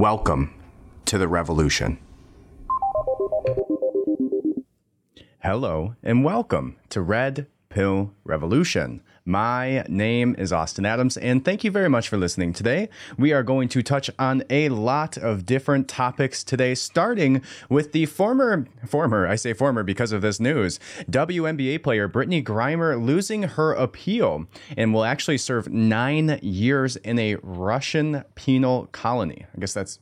Welcome to the revolution. Hello and welcome to Red Pill Revolution. My name is Austin Adams, and thank you very much for listening today. We are going to touch on a lot of different topics today, starting with the former, former, I say former because of this news, WNBA player Brittney Griner losing her appeal and will actually serve nine years in a Russian penal colony. I guess that's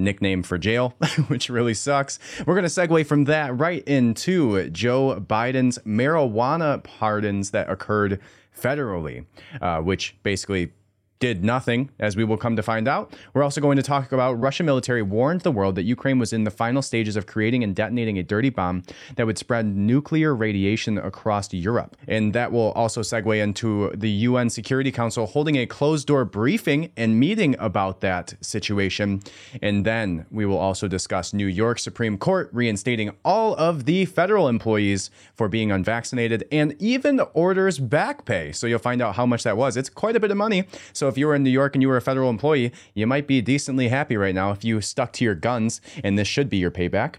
nickname for jail, which really sucks. We're going to segue from that right into Joe Biden's marijuana pardons that occurred federally, uh, which basically did nothing, as we will come to find out. We're also going to talk about Russian military warned the world that Ukraine was in the final stages of creating and detonating a dirty bomb that would spread nuclear radiation across Europe. And that will also segue into the UN Security Council holding a closed door briefing and meeting about that situation. And then we will also discuss New York Supreme Court reinstating all of the federal employees for being unvaccinated and even orders back pay. So you'll find out how much that was. It's quite a bit of money. So if you were in New York and you were a federal employee, you might be decently happy right now if you stuck to your guns, and this should be your payback.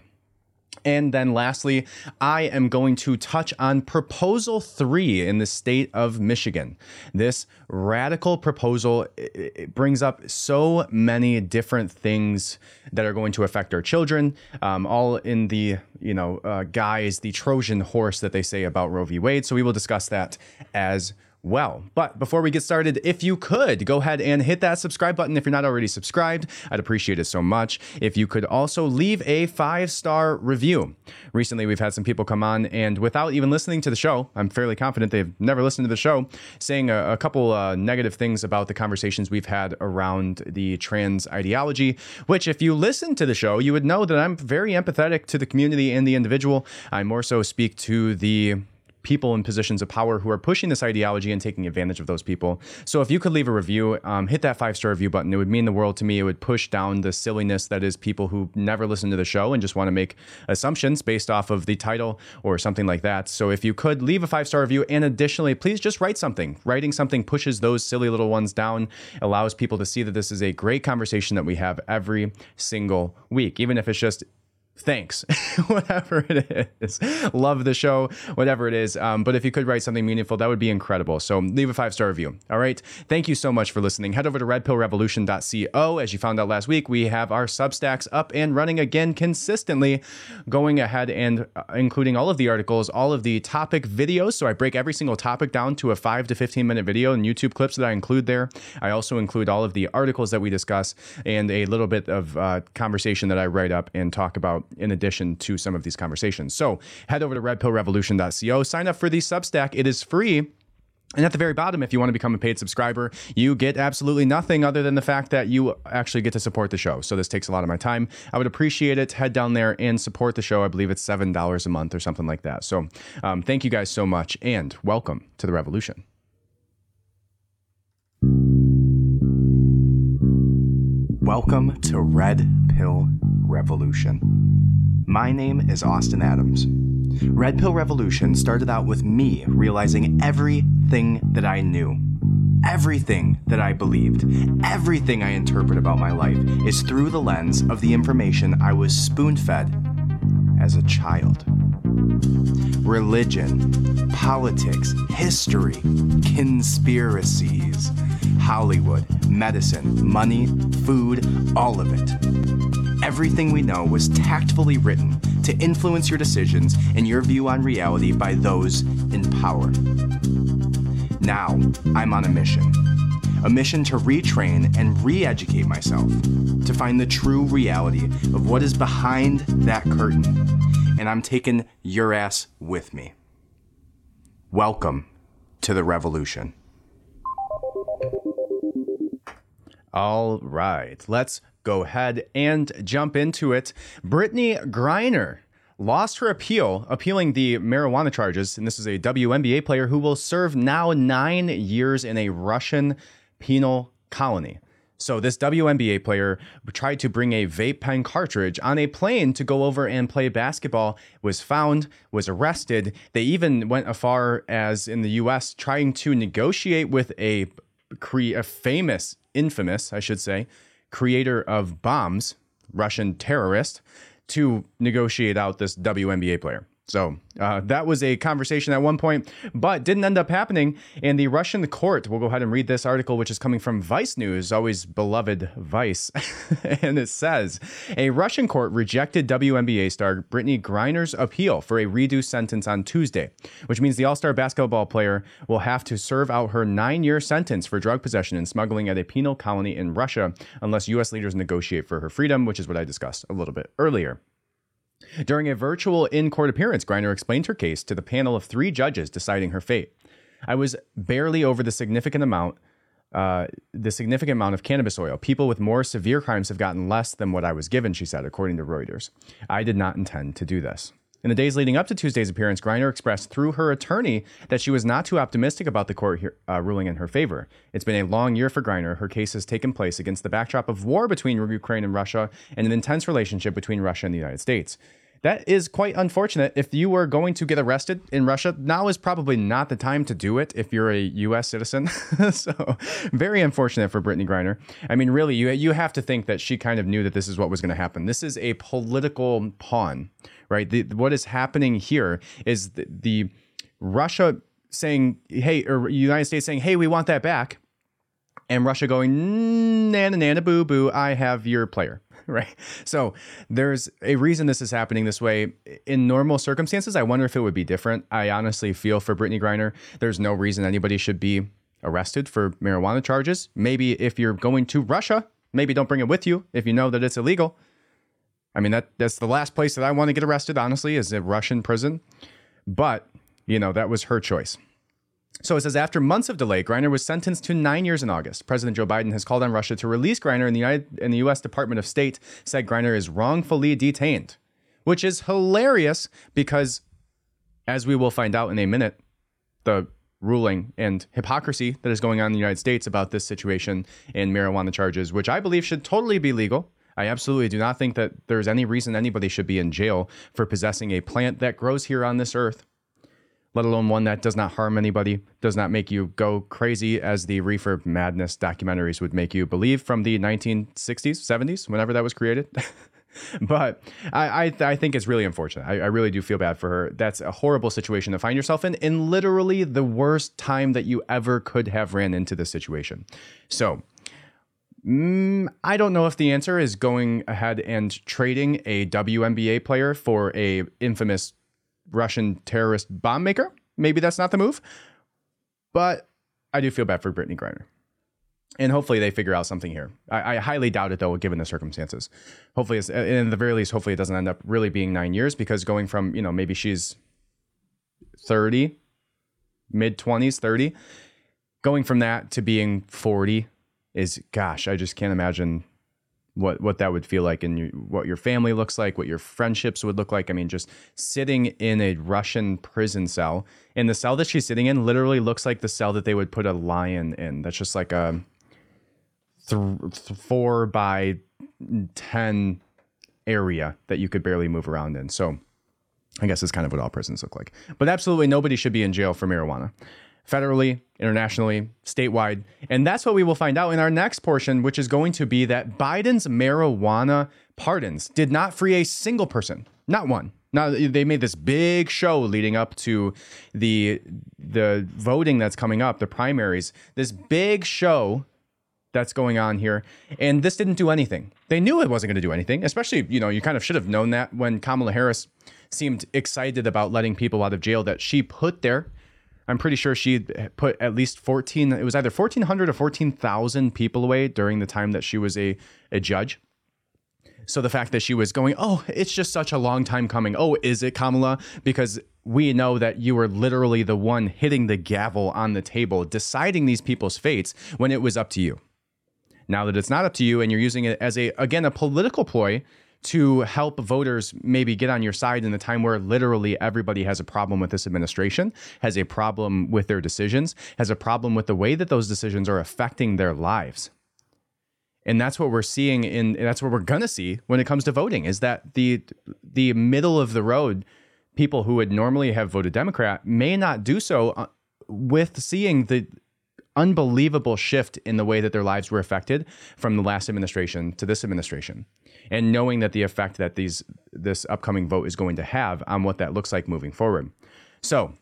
And then lastly, I am going to touch on Proposal 3 in the state of Michigan. This radical proposal brings up so many different things that are going to affect our children, um, all in the, you know, uh, guise, the Trojan horse that they say about Roe v. Wade. So we will discuss that as well. But before we get started, if you could go ahead and hit that subscribe button if you're not already subscribed, I'd appreciate it so much. If you could also leave a five star review. Recently, we've had some people come on and without even listening to the show, I'm fairly confident they've never listened to the show, saying a, a couple uh, negative things about the conversations we've had around the trans ideology. Which, if you listen to the show, you would know that I'm very empathetic to the community and the individual. I more so speak to the people in positions of power who are pushing this ideology and taking advantage of those people. So if you could leave a review, um, hit that five star review button. It would mean the world to me. It would push down the silliness that is people who never listen to the show and just want to make assumptions based off of the title or something like that. So if you could leave a five star review and additionally, please just write something. Writing something pushes those silly little ones down, allows people to see that this is a great conversation that we have every single week, even if it's just thanks. Whatever it is. Love the show whatever it is. Um, but if you could write something meaningful that would be incredible. So leave a five star review. All right? Thank you so much for listening. Head over to redpillrevolution.co as you found out last week we have our substacks up and running again consistently going ahead and uh, including all of the articles all of the topic videos. So i break every single topic down to a 5 to 15 minute video and youtube clips that i include there. I also include all of the articles that we discuss and a little bit of uh, conversation that i write up and talk about in addition to some of these conversations. So head over to redpillrevolution.co, sign up for the Substack. It is free. And at the very bottom, if you want to become a paid subscriber, you get absolutely nothing other than the fact that you actually get to support the show. So this takes a lot of my time. I would appreciate it. Head down there and support the show. I believe it's $7 a month or something like that. So um, thank you guys so much and welcome to the revolution. Welcome to Red Pill Revolution. My name is Austin Adams. Red Pill Revolution started out with me realizing everything that I knew, everything that I believed, everything I interpret about my life is through the lens of the information I was spoon fed as a child. Religion, politics, history, conspiracies, Hollywood, medicine, money, food, all of it. Everything we know was tactfully written to influence your decisions and your view on reality by those in power. Now, I'm on a mission. A mission to retrain and re educate myself, to find the true reality of what is behind that curtain. And I'm taking your ass with me. Welcome to the revolution. All right, let's go ahead and jump into it. Brittney Griner lost her appeal, appealing the marijuana charges, and this is a WNBA player who will serve now nine years in a Russian penal colony. So this WNBA player tried to bring a vape pen cartridge on a plane to go over and play basketball, was found, was arrested. They even went as far as in the US trying to negotiate with a a famous infamous, I should say, creator of bombs, Russian terrorist, to negotiate out this WNBA player. So uh, that was a conversation at one point, but didn't end up happening. And the Russian court, we'll go ahead and read this article, which is coming from Vice News, always beloved Vice. and it says A Russian court rejected WNBA star Brittney Griner's appeal for a reduced sentence on Tuesday, which means the All Star basketball player will have to serve out her nine year sentence for drug possession and smuggling at a penal colony in Russia unless U.S. leaders negotiate for her freedom, which is what I discussed a little bit earlier. During a virtual in court appearance, Griner explained her case to the panel of three judges deciding her fate. I was barely over the significant amount. Uh, the significant amount of cannabis oil. People with more severe crimes have gotten less than what I was given, she said, according to Reuters. I did not intend to do this. In the days leading up to Tuesday's appearance, Griner expressed through her attorney that she was not too optimistic about the court uh, ruling in her favor. It's been a long year for Griner. Her case has taken place against the backdrop of war between Ukraine and Russia and an intense relationship between Russia and the United States that is quite unfortunate. If you were going to get arrested in Russia, now is probably not the time to do it if you're a U.S. citizen. so, very unfortunate for Brittney Griner. I mean, really, you you have to think that she kind of knew that this is what was going to happen. This is a political pawn, right? The, what is happening here is the, the Russia saying, "Hey," or United States saying, "Hey, we want that back." and Russia going, nana, nana, boo, boo, I have your player. right? So there's a reason this is happening this way. In normal circumstances, I wonder if it would be different. I honestly feel for Brittney Griner, there's no reason anybody should be arrested for marijuana charges. Maybe if you're going to Russia, maybe don't bring it with you if you know that it's illegal. I mean that that's the last place that I want to get arrested, honestly, is a Russian prison. But, you know, that was her choice. So it says after months of delay, Griner was sentenced to nine years in August. President Joe Biden has called on Russia to release Griner, and the United and the U.S. Department of State said Griner is wrongfully detained, which is hilarious because, as we will find out in a minute, the ruling and hypocrisy that is going on in the United States about this situation and marijuana charges, which I believe should totally be legal. I absolutely do not think that there's any reason anybody should be in jail for possessing a plant that grows here on this earth let alone one that does not harm anybody, does not make you go crazy as the reefer madness documentaries would make you believe from the 1960s, 70s, whenever that was created. but I, I, I think it's really unfortunate. I, I really do feel bad for her. That's a horrible situation to find yourself in, in literally the worst time that you ever could have ran into this situation. So. Mm, I don't know if the answer is going ahead and trading a WNBA player for a infamous Russian terrorist bomb maker. Maybe that's not the move, but I do feel bad for Brittney Griner. And hopefully they figure out something here. I, I highly doubt it though, given the circumstances. Hopefully, it's, in the very least, hopefully it doesn't end up really being nine years because going from you know maybe she's thirty, mid twenties, thirty, going from that to being forty is gosh, I just can't imagine what what that would feel like and what your family looks like, what your friendships would look like. I mean, just sitting in a Russian prison cell, and the cell that she's sitting in literally looks like the cell that they would put a lion in. That's just like a th- four by ten area that you could barely move around in. So. I guess it's kind of what all prisons look like. But absolutely nobody should be in jail for marijuana federally, internationally, statewide. And that's what we will find out in our next portion, which is going to be that Biden's marijuana pardons did not free a single person, not one. Now they made this big show leading up to the the voting that's coming up, the primaries. This big show that's going on here, and this didn't do anything. They knew it wasn't going to do anything. Especially, you know, you kind of should have known that when Kamala Harris seemed excited about letting people out of jail that she put there I'm pretty sure she put at least 14, it was either 1,400 or 14,000 people away during the time that she was a, a judge. So the fact that she was going, oh, it's just such a long time coming. Oh, is it Kamala? Because we know that you were literally the one hitting the gavel on the table, deciding these people's fates when it was up to you. Now that it's not up to you and you're using it as a, again, a political ploy to help voters maybe get on your side in the time where literally everybody has a problem with this administration, has a problem with their decisions, has a problem with the way that those decisions are affecting their lives. And that's what we're seeing in that's what we're to see when it comes to voting is that the the middle of the road people who would normally have voted Democrat may not do so uh, with seeing the unbelievable shift in the way that their lives were affected from the last administration to this administration and knowing that the effect that these this upcoming vote is going to have on what that looks like moving forward so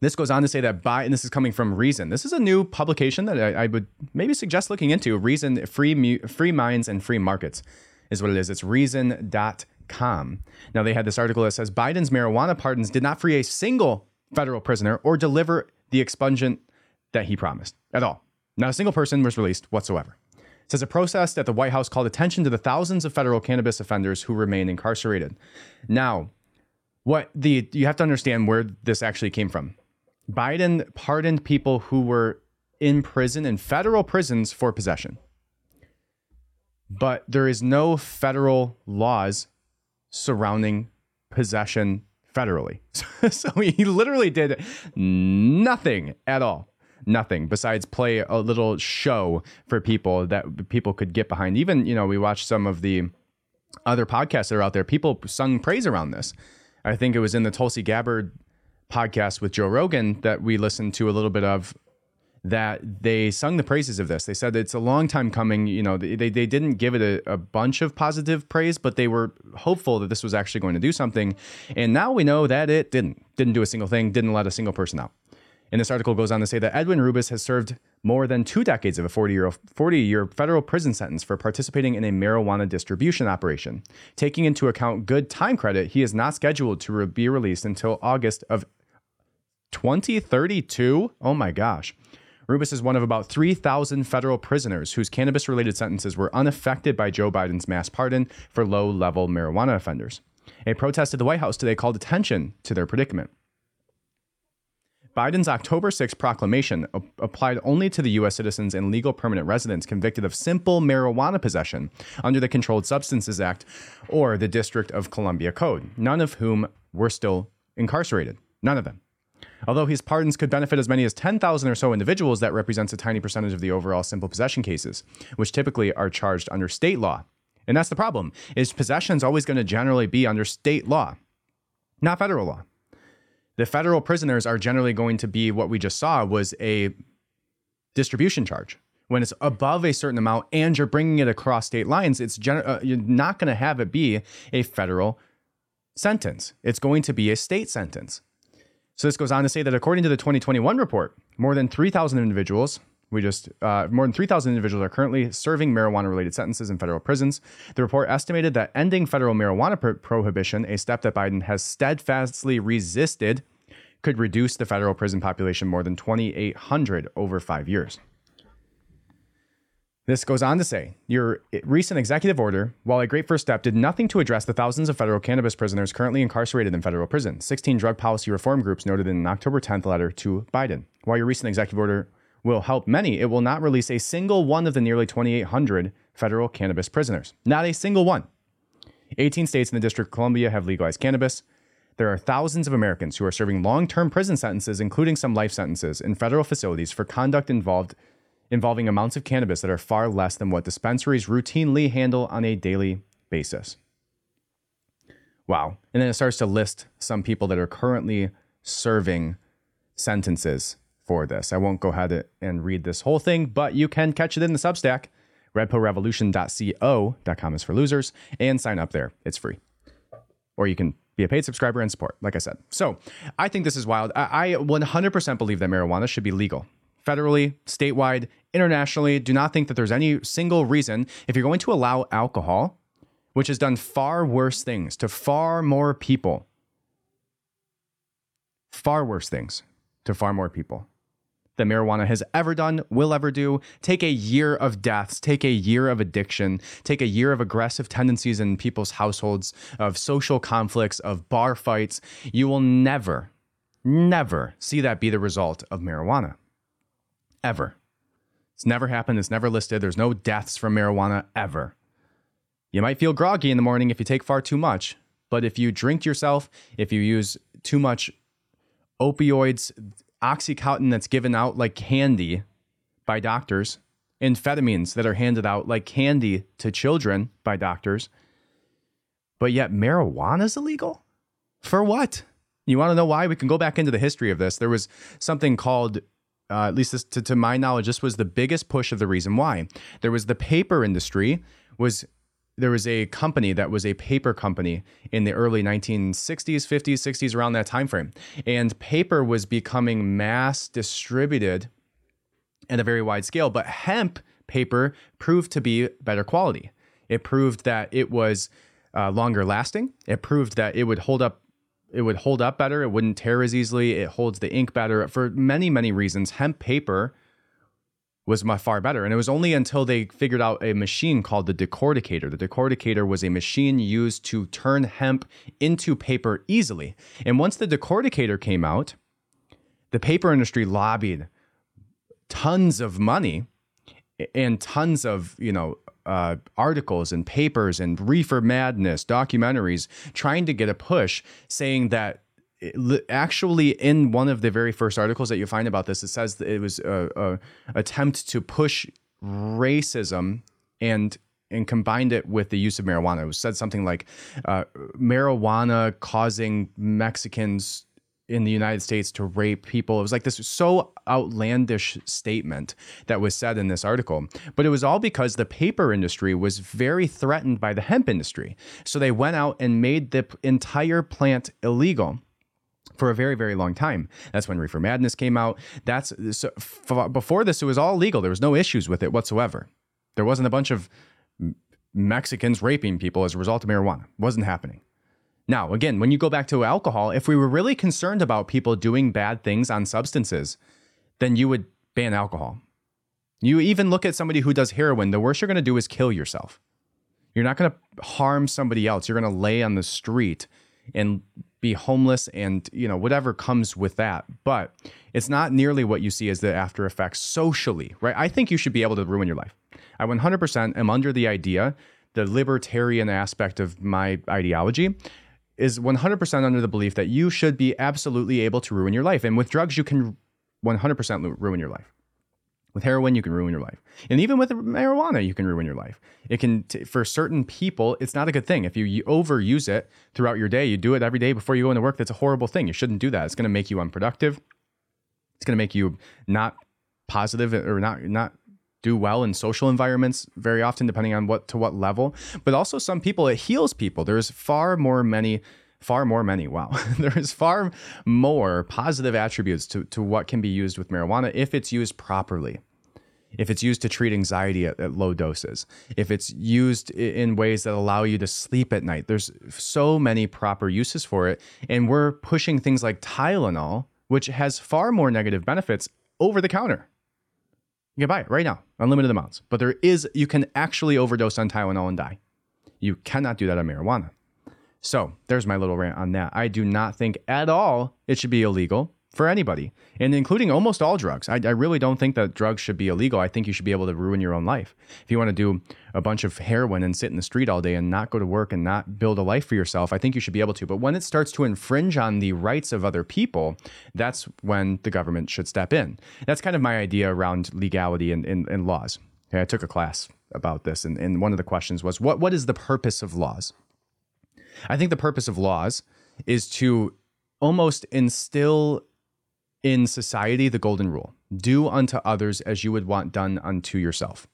this goes on to say that by, and this is coming from Reason. This is a new publication that I, I would maybe suggest looking into. Reason, free, free minds and free markets is what it is. It's reason.com. Now, they had this article that says Biden's marijuana pardons did not free a single federal prisoner or deliver the expungement that he promised at all. Not a single person was released whatsoever. Says a process that the White House called attention to the thousands of federal cannabis offenders who remain incarcerated. Now, what the you have to understand where this actually came from. Biden pardoned people who were in prison in federal prisons for possession. But there is no federal laws surrounding possession federally. so he literally did nothing at all. Nothing besides play a little show for people that people could get behind. Even, you know, we watched some of the other podcasts that are out there. People sung praise around this. I think it was in the Tulsi Gabbard podcast with Joe Rogan that we listened to a little bit of that they sung the praises of this. They said it's a long time coming. You know, they, they didn't give it a, a, bunch of positive praise, but they were hopeful that this was actually going to do something. And now we know that it didn't. Didn't do a single thing, didn't let a single person out. And this article goes on to say that Edwin Rubis has served more than two decades of a 40 year, 40 year federal prison sentence for participating in a marijuana distribution operation. Taking into account good time credit, he is not scheduled to be released until August of 2032? Oh my gosh. Rubis is one of about 3,000 federal prisoners whose cannabis related sentences were unaffected by Joe Biden's mass pardon for low level marijuana offenders. A protest at the White House today called attention to their predicament. Biden's October 6 proclamation applied only to the U.S. citizens and legal permanent residents convicted of simple marijuana possession under the Controlled Substances Act or the District of Columbia Code, none of whom were still incarcerated. None of them. Although his pardons could benefit as many as 10,000 or so individuals, that represents a tiny percentage of the overall simple possession cases, which typically are charged under state law. And that's the problem, is possession is always going to generally be under state law, not federal law. The federal prisoners are generally going to be what we just saw was a distribution charge. When it's above a certain amount and you're bringing it across state lines, it's uh, you're not going to have it be a federal sentence. It's going to be a state sentence. So this goes on to say that according to the 2021 report, more than 3,000 individuals, we just uh, more than 3,000 individuals are currently serving marijuana-related sentences in federal prisons. The report estimated that ending federal marijuana pro- prohibition, a step that Biden has steadfastly resisted, could reduce the federal prison population more than 2,800 over five years. This goes on to say your recent executive order, while a great first step, did nothing to address the thousands of federal cannabis prisoners currently incarcerated in federal prison. 16 drug policy reform groups noted in an October 10th letter to Biden. While your recent executive order will help many, it will not release a single one of the nearly 2,800 federal cannabis prisoners. Not a single one. 18 states in the District of Columbia have legalized cannabis. There are thousands of Americans who are serving long term prison sentences, including some life sentences, in federal facilities for conduct involved involving amounts of cannabis that are far less than what dispensaries routinely handle on a daily basis. Wow. And then it starts to list some people that are currently serving sentences for this. I won't go ahead and read this whole thing, but you can catch it in the Substack. RedPillRevolution.co.com is for losers and sign up there. It's free. Or you can be a paid subscriber and support, like I said. So I think this is wild. I 100% believe that marijuana should be legal federally, statewide, internationally. Do not think that there's any single reason if you're going to allow alcohol, which has done far worse things to far more people, far worse things to far more people than marijuana has ever done, will ever do. Take a year of deaths, take a year of addiction, take a year of aggressive tendencies in people's households, of social conflicts, of bar fights. You will never, never see that be the result of marijuana ever. It's never happened. It's never listed. There's no deaths from marijuana ever. You might feel groggy in the morning if you take far too much, but if you drink yourself, if you use too much opioids, Oxycontin that's given out like candy by doctors, amphetamines that are handed out like candy to children by doctors, but yet marijuana is illegal? For what? You want to know why? We can go back into the history of this. There was something called uh, at least this, to, to my knowledge, this was the biggest push of the reason why. There was the paper industry was there was a company that was a paper company in the early 1960s 50s 60s around that time frame and paper was becoming mass distributed at a very wide scale but hemp paper proved to be better quality. It proved that it was uh, longer lasting. It proved that it would hold up it would hold up better. It wouldn't tear as easily. It holds the ink better for many many reasons. Hemp paper was my far better. And it was only until they figured out a machine called the decorticator. The decorticator was a machine used to turn hemp into paper easily. And once the decorticator came out, the paper industry lobbied tons of money and tons of, you know, uh, articles and papers and reefer madness documentaries trying to get a push saying that actually in one of the very first articles that you find about this it says it was a, a attempt to push racism and and combined it with the use of marijuana. It was said something like uh, marijuana causing Mexicans in the United States to rape people. It was like this so outlandish statement that was said in this article. But it was all because the paper industry was very threatened by the hemp industry. So they went out and made the entire plant illegal for a very very long time. That's when Reefer Madness came out. That's so f- before this it was all legal. There was no issues with it whatsoever. There wasn't a bunch of Mexicans raping people as a result of marijuana. It wasn't happening. Now, again, when you go back to alcohol, if we were really concerned about people doing bad things on substances, then you would ban alcohol. You even look at somebody who does heroin, the worst you're going to do is kill yourself. You're not going to harm somebody else. You're going to lay on the street and be homeless and you know whatever comes with that. But it's not nearly what you see as the after effects socially right? I think you should be able to ruin your life. I 100% am under the idea the libertarian aspect of my ideology is 100% under the belief that you should be absolutely able to ruin your life. And with drugs you can 100% ruin your life with heroin, you can ruin your life. And even with marijuana, you can ruin your life. It can, t- for certain people, it's not a good thing. If you, you overuse it throughout your day, you do it every day before you go into work, that's a horrible thing. You shouldn't do that. It's going to make you unproductive. It's going to make you not positive uh, or not, not do well in social environments very often, depending on what to what level. But also, some people, it heals people. There's far more many far more many wow there is far more positive attributes to, to what can be used with marijuana if it's used properly if it's used to treat anxiety at, at, low doses if it's used in ways that allow you to sleep at night there's so many proper uses for it. And we're pushing things like tylenol which has far more negative benefits over the counter. You can buy it right now unlimited amounts. But there is you can actually overdose on tylenol and die. You cannot do that on marijuana. So there's my little rant on that. I do not think at all it should be illegal for anybody, and including almost all drugs. I, I, really don't think that drugs should be illegal. I think you should be able to ruin your own life. If you want to do a bunch of heroin and sit in the street all day and not go to work and not build a life for yourself, I think you should be able to. But when it starts to infringe on the rights of other people, that's when the government should step in. That's kind of my idea around legality and, and, and laws. Okay, I took a class about this, and, and one of the questions was what, what is the purpose of laws? I think the purpose of laws is to almost instill in society the golden rule do unto others as you would want done unto yourself.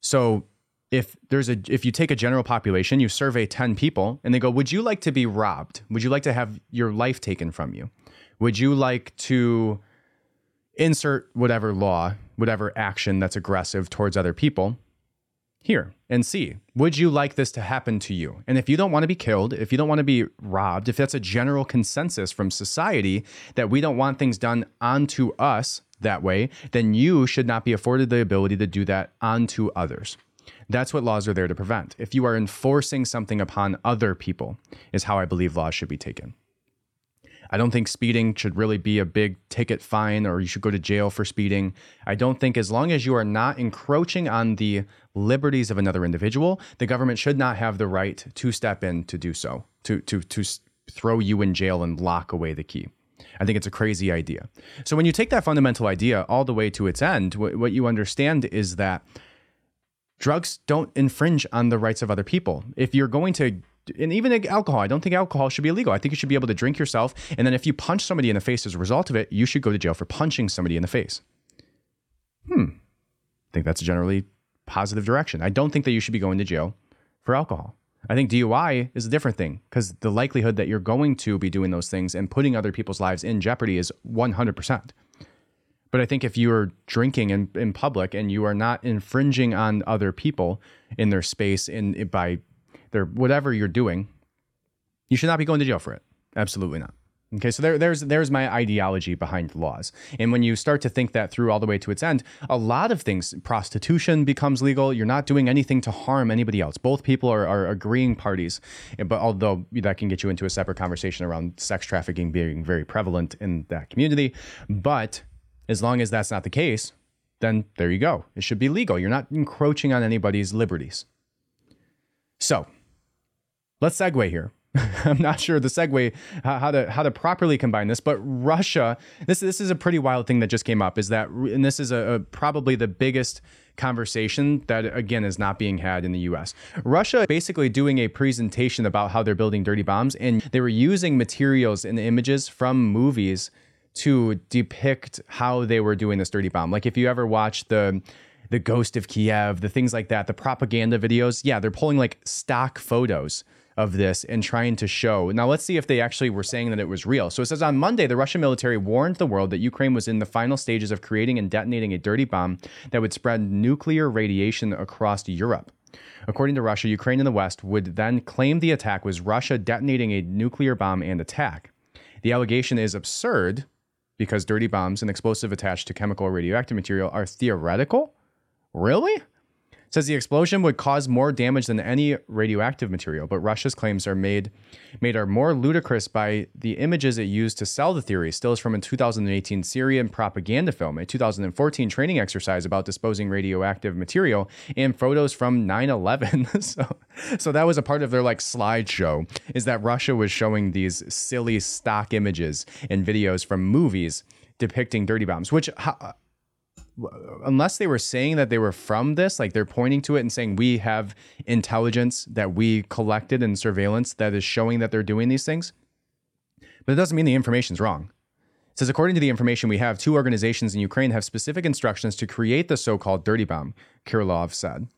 So if there's a if you take a general population, you survey 10 people and they go, "Would you like to be robbed? Would you like to have your life taken from you? Would you like to insert whatever law, whatever action that's aggressive towards other people?" Here and see would you like this to happen to you? And if you don't want to be killed if you don't want to be robbed if that's a general consensus from society that we don't want things done onto us that way then you should not be afforded the ability to do that onto others. That's what laws are there to prevent. If you are enforcing something upon other people is how i believe laws should be taken. I don't think speeding should really be a big ticket fine or you should go to jail for speeding. I don't think as long as you are not encroaching on the liberties of another individual, the government should not have the right to step in to do so, to to to throw you in jail and lock away the key. I think it's a crazy idea. So when you take that fundamental idea all the way to its end, what you understand is that drugs don't infringe on the rights of other people. If you're going to and even alcohol. I don't think alcohol should be illegal. I think you should be able to drink yourself. And then if you punch somebody in the face as a result of it, you should go to jail for punching somebody in the face. Hmm. I think that's generally positive direction. I don't think that you should be going to jail for alcohol. I think DUI is a different thing because the likelihood that you're going to be doing those things and putting other people's lives in jeopardy is 100%. But I think if you're drinking in, in public and you are not infringing on other people in their space in by their whatever you're doing, you should not be going to jail for it. Absolutely not. Okay, so there, there's there's my ideology behind laws, and when you start to think that through all the way to its end, a lot of things, prostitution becomes legal. You're not doing anything to harm anybody else. Both people are, are agreeing parties, but although that can get you into a separate conversation around sex trafficking being very prevalent in that community, but as long as that's not the case, then there you go. It should be legal. You're not encroaching on anybody's liberties. So let's segue here. I'm not sure the segue how, to how to properly combine this, but Russia. This this is a pretty wild thing that just came up. Is that and this is a, a probably the biggest conversation that again is not being had in the US. Russia basically doing a presentation about how they're building dirty bombs and they were using materials and images from movies to depict how they were doing this dirty bomb. Like if you ever watch the the Ghost of Kiev, the things like that, the propaganda videos, yeah, they're pulling like stock photos of this and trying to show. Now, let's see if they actually were saying that it was real. So it says on Monday, the Russian military warned the world that Ukraine was in the final stages of creating and detonating a dirty bomb that would spread nuclear radiation across Europe. According to Russia, Ukraine and the West would then claim the attack was Russia detonating a nuclear bomb and attack. The allegation is absurd because dirty bombs and explosive attached to chemical or radioactive material are theoretical? Really? Says the explosion would cause more damage than any radioactive material, but Russia's claims are made made are more ludicrous by the images it used to sell the theory. Still is from a 2018 Syrian propaganda film, a 2014 training exercise about disposing radioactive material, and photos from 9/11. so, so that was a part of their like slideshow. Is that Russia was showing these silly stock images and videos from movies depicting dirty bombs, which unless they were saying that they were from this, like they're pointing to it and saying we have intelligence that we collected and surveillance that is showing that they're doing these things. But it doesn't mean the information's wrong. It says according to the information we have, two organizations in Ukraine have specific instructions to create the so-called dirty bomb, Kirillov said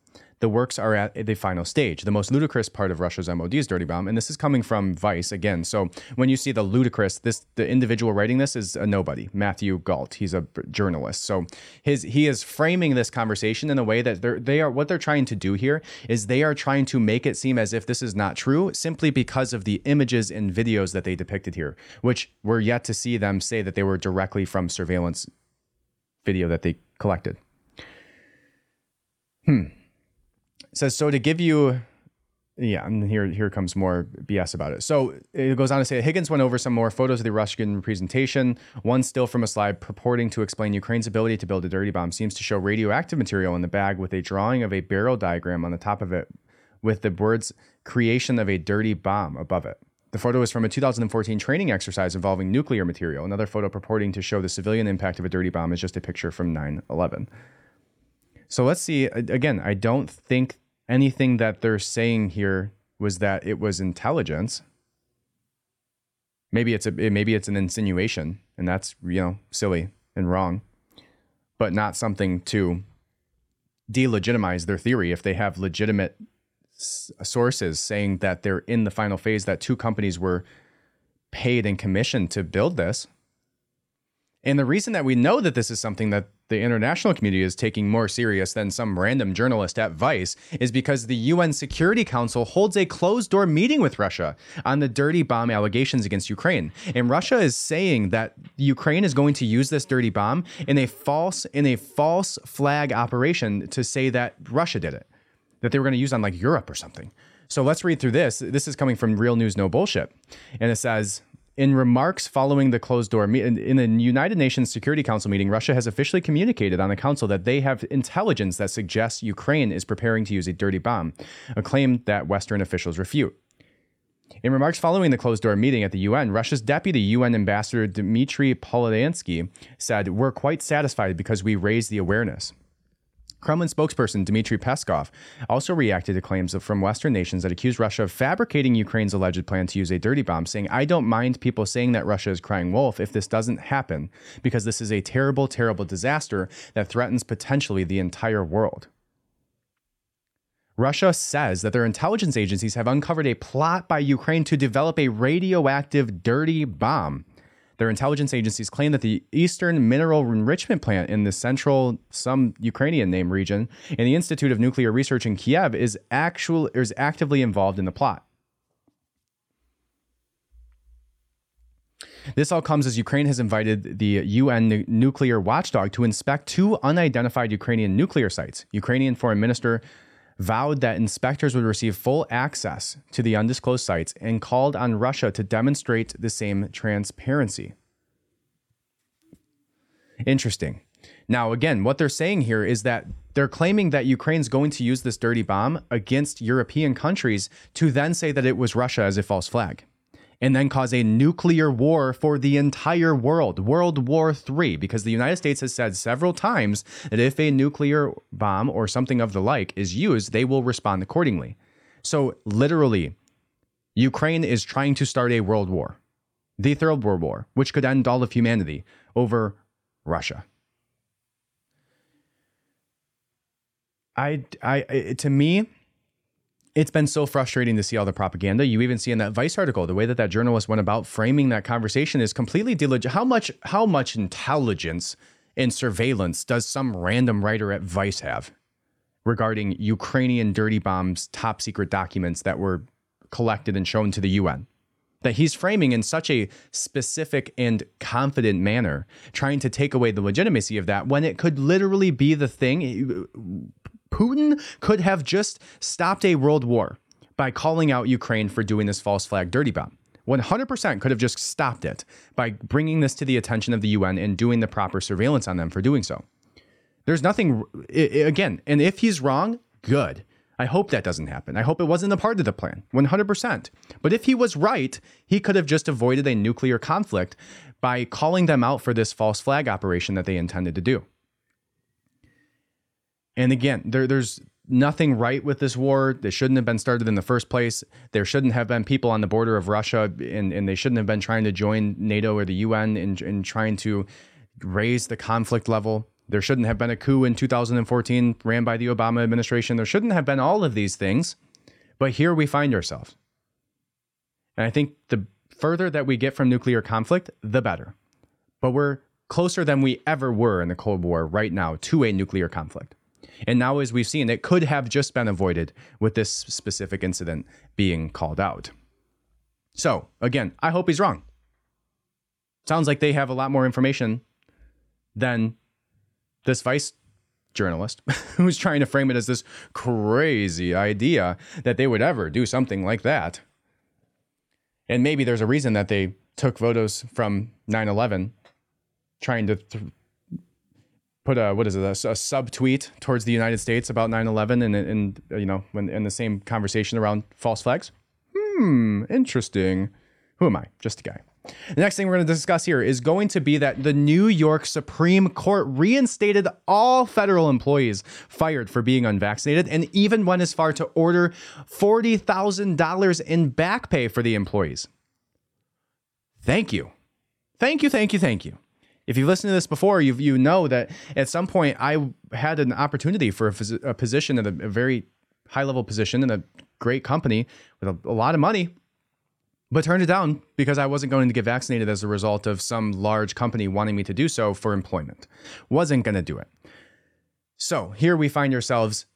the works are at the final stage. The most ludicrous part of Russia's MOD is Dirty Bomb, and this is coming from Vice again. So when you see the ludicrous, this the individual writing this is a nobody, Matthew Gault. He's a journalist. So his he is framing this conversation in a way that they're they are what they're trying to do here is they are trying to make it seem as if this is not true simply because of the images and videos that they depicted here, which we're yet to see them say that they were directly from surveillance video that they collected. Hmm says so to give you yeah, and here here comes more BS about it. So it goes on to say Higgins went over some more photos of the Russian presentation. One still from a slide purporting to explain Ukraine's ability to build a dirty bomb seems to show radioactive material in the bag with a drawing of a barrel diagram on the top of it with the words creation of a dirty bomb above it. The photo is from a 2014 training exercise involving nuclear material. Another photo purporting to show the civilian impact of a dirty bomb is just a picture from 9 11. So let's see. Again, I don't think anything that they're saying here was that it was intelligence. Maybe it's a maybe it's an insinuation, and that's you know silly and wrong, but not something to delegitimize their theory if they have legitimate s- sources saying that they're in the final phase that two companies were paid and commissioned to build this. And the reason that we know that this is something that the international community is taking more serious than some random journalist at Vice is because the UN Security Council holds a closed door meeting with Russia on the dirty bomb allegations against Ukraine. And Russia is saying that Ukraine is going to use this dirty bomb in a false in a false flag operation to say that Russia did it. That they were going to use on like Europe or something. So let's read through this. This is coming from Real News No Bullshit. And it says in remarks following the closed door meeting in the United Nations Security Council meeting, Russia has officially communicated on the council that they have intelligence that suggests Ukraine is preparing to use a dirty bomb, a claim that Western officials refute. In remarks following the closed door meeting at the UN, Russia's deputy UN ambassador Dmitry Polyansky said, We're quite satisfied because we raised the awareness. Kremlin spokesperson Dmitry Peskov also reacted to claims from Western nations that accuse Russia of fabricating Ukraine's alleged plan to use a dirty bomb, saying, I don't mind people saying that Russia is crying wolf if this doesn't happen, because this is a terrible, terrible disaster that threatens potentially the entire world. Russia says that their intelligence agencies have uncovered a plot by Ukraine to develop a radioactive dirty bomb. Their intelligence agencies claim that the Eastern Mineral Enrichment Plant in the central, some Ukrainian name region, and the Institute of Nuclear Research in Kiev is actual is actively involved in the plot. This all comes as Ukraine has invited the UN nuclear watchdog to inspect two unidentified Ukrainian nuclear sites. Ukrainian Foreign Minister vowed that inspectors would receive full access to the undisclosed sites and called on Russia to demonstrate the same transparency. Interesting. Now, again, what they're saying here is that they're claiming that Ukraine's going to use this dirty bomb against European countries to then say that it was Russia as a false flag and then cause a nuclear war for the entire world, World War III, because the United States has said several times that if a nuclear bomb or something of the like is used, they will respond accordingly. So, literally, Ukraine is trying to start a world war, the Third World War, which could end all of humanity over Russia. I, I, to me, it's been so frustrating to see all the propaganda. You even see in that Vice article the way that that journalist went about framing that conversation is completely diligent. How much how much intelligence and surveillance does some random writer at Vice have regarding Ukrainian dirty bombs top secret documents that were collected and shown to the UN? That he's framing in such a specific and confident manner, trying to take away the legitimacy of that when it could literally be the thing Putin could have just stopped a world war by calling out Ukraine for doing this false flag dirty bomb. 100% could have just stopped it by bringing this to the attention of the UN and doing the proper surveillance on them for doing so. There's nothing, again, and if he's wrong, good. I hope that doesn't happen. I hope it wasn't a part of the plan, 100%. But if he was right, he could have just avoided a nuclear conflict by calling them out for this false flag operation that they intended to do. And again, there, there's nothing right with this war. They shouldn't have been started in the first place. There shouldn't have been people on the border of Russia, and, and they shouldn't have been trying to join NATO or the UN in, in trying to raise the conflict level. There shouldn't have been a coup in 2014 ran by the Obama administration. There shouldn't have been all of these things. But here we find ourselves. And I think the further that we get from nuclear conflict, the better. But we're closer than we ever were in the Cold War right now to a nuclear conflict. And now, as we've seen, it could have just been avoided with this specific incident being called out. So, again, I hope he's wrong. Sounds like they have a lot more information than this vice journalist who's trying to frame it as this crazy idea that they would ever do something like that. And maybe there's a reason that they took photos from 9 11, trying to th- put a what is it a, a subtweet towards the United States about 9/11 and and you know when in the same conversation around false flags. Hmm, interesting. Who am I? Just a guy. The next thing we're going to discuss here is going to be that the New York Supreme Court reinstated all federal employees fired for being unvaccinated and even went as far to order $40,000 in back pay for the employees. Thank you. Thank you, thank you, thank you if you've listened to this before, you you know that at some point I had an opportunity for a, phys- a position at a, a, very high level position in a great company with a, a lot of money, but turned it down because I wasn't going to get vaccinated as a result of some large company wanting me to do so for employment. Wasn't going to do it. So here we find ourselves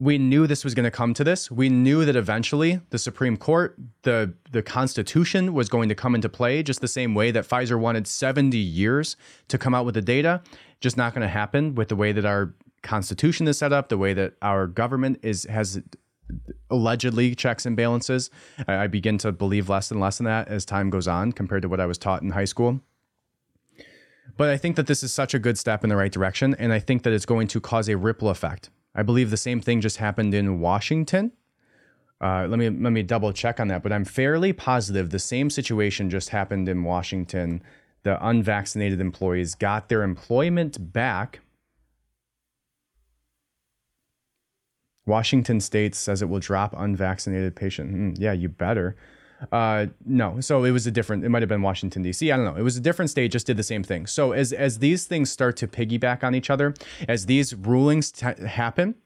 we knew this was going to come to this. We knew that eventually the Supreme Court, the the Constitution was going to come into play just the same way that Pfizer wanted 70 years to come out with the data. Just not going to happen with the way that our Constitution is set up, the way that our government is has allegedly checks and balances. I, I begin to believe less and less in that as time goes on compared to what I was taught in high school. But I think that this is such a good step in the right direction, and I think that it's going to cause a ripple effect I believe the same thing just happened in Washington. Uh, let me let me double check on that, but I'm fairly positive the same situation just happened in Washington. The unvaccinated employees got their employment back. Washington State says it will drop unvaccinated patient. Mm, yeah, you better. Uh, no, so it was a different. It might have been Washington D.C. I don't know. It was a different state. Just did the same thing. So as as these things start to piggyback on each other, as these rulings t- happen,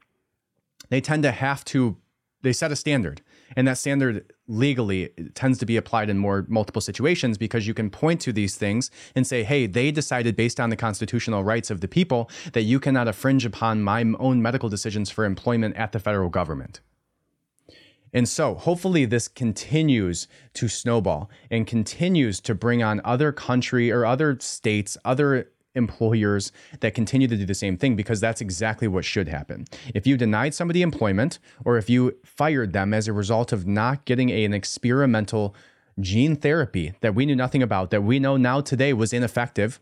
they tend to have to. They set a standard, and that standard legally tends to be applied in more multiple situations because you can point to these things and say, "Hey, they decided based on the constitutional rights of the people that you cannot infringe upon my own medical decisions for employment at the federal government." And so hopefully this continues to snowball and continues to bring on other country or other states, other employers that continue to do the same thing because that's exactly what should happen. If you denied somebody employment or if you fired them as a result of not getting a, an experimental gene therapy that we knew nothing about, that we know now today was ineffective,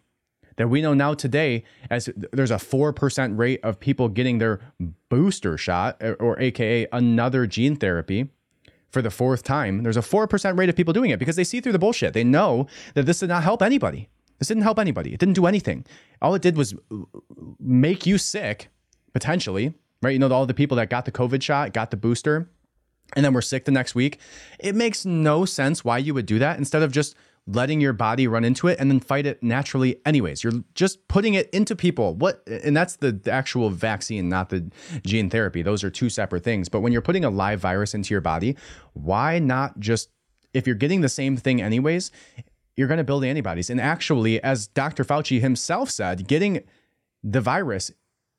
that we know now today as there's a 4% rate of people getting their booster shot uh, or aka another gene therapy for the fourth time. There's a 4% rate of people doing it because they see through the bullshit. They know that this did not help anybody. This didn't help anybody. It didn't do anything. All it did was make you sick potentially right? You know all the people that got the covid shot got the booster and then we're sick the next week it makes no sense why you would do that instead of just letting your body run into it and then fight it naturally anyways. You're just putting it into people. What and that's the, the actual vaccine not the gene therapy. Those are two separate things. But when you're putting a live virus into your body why not just if you're getting the same thing anyways you're going to build antibodies. And actually as dr fauci himself said getting the virus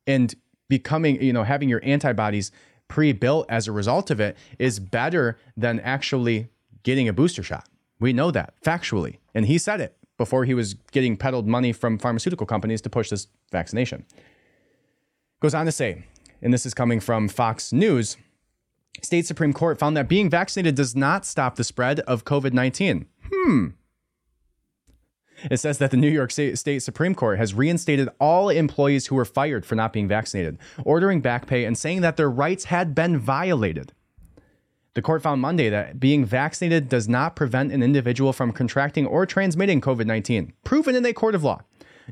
and becoming you know having your antibodies pre-built as a result of it is better than actually getting a booster shot we know that factually. And he said it before he was getting peddled money from pharmaceutical companies to push this vaccination. Goes on to say, and this is coming from Fox News State Supreme Court found that being vaccinated does not stop the spread of COVID 19. Hmm. It says that the New York State Supreme Court has reinstated all employees who were fired for not being vaccinated, ordering back pay and saying that their rights had been violated. The court found Monday that being vaccinated does not prevent an individual from contracting or transmitting COVID 19, proven in a court of law.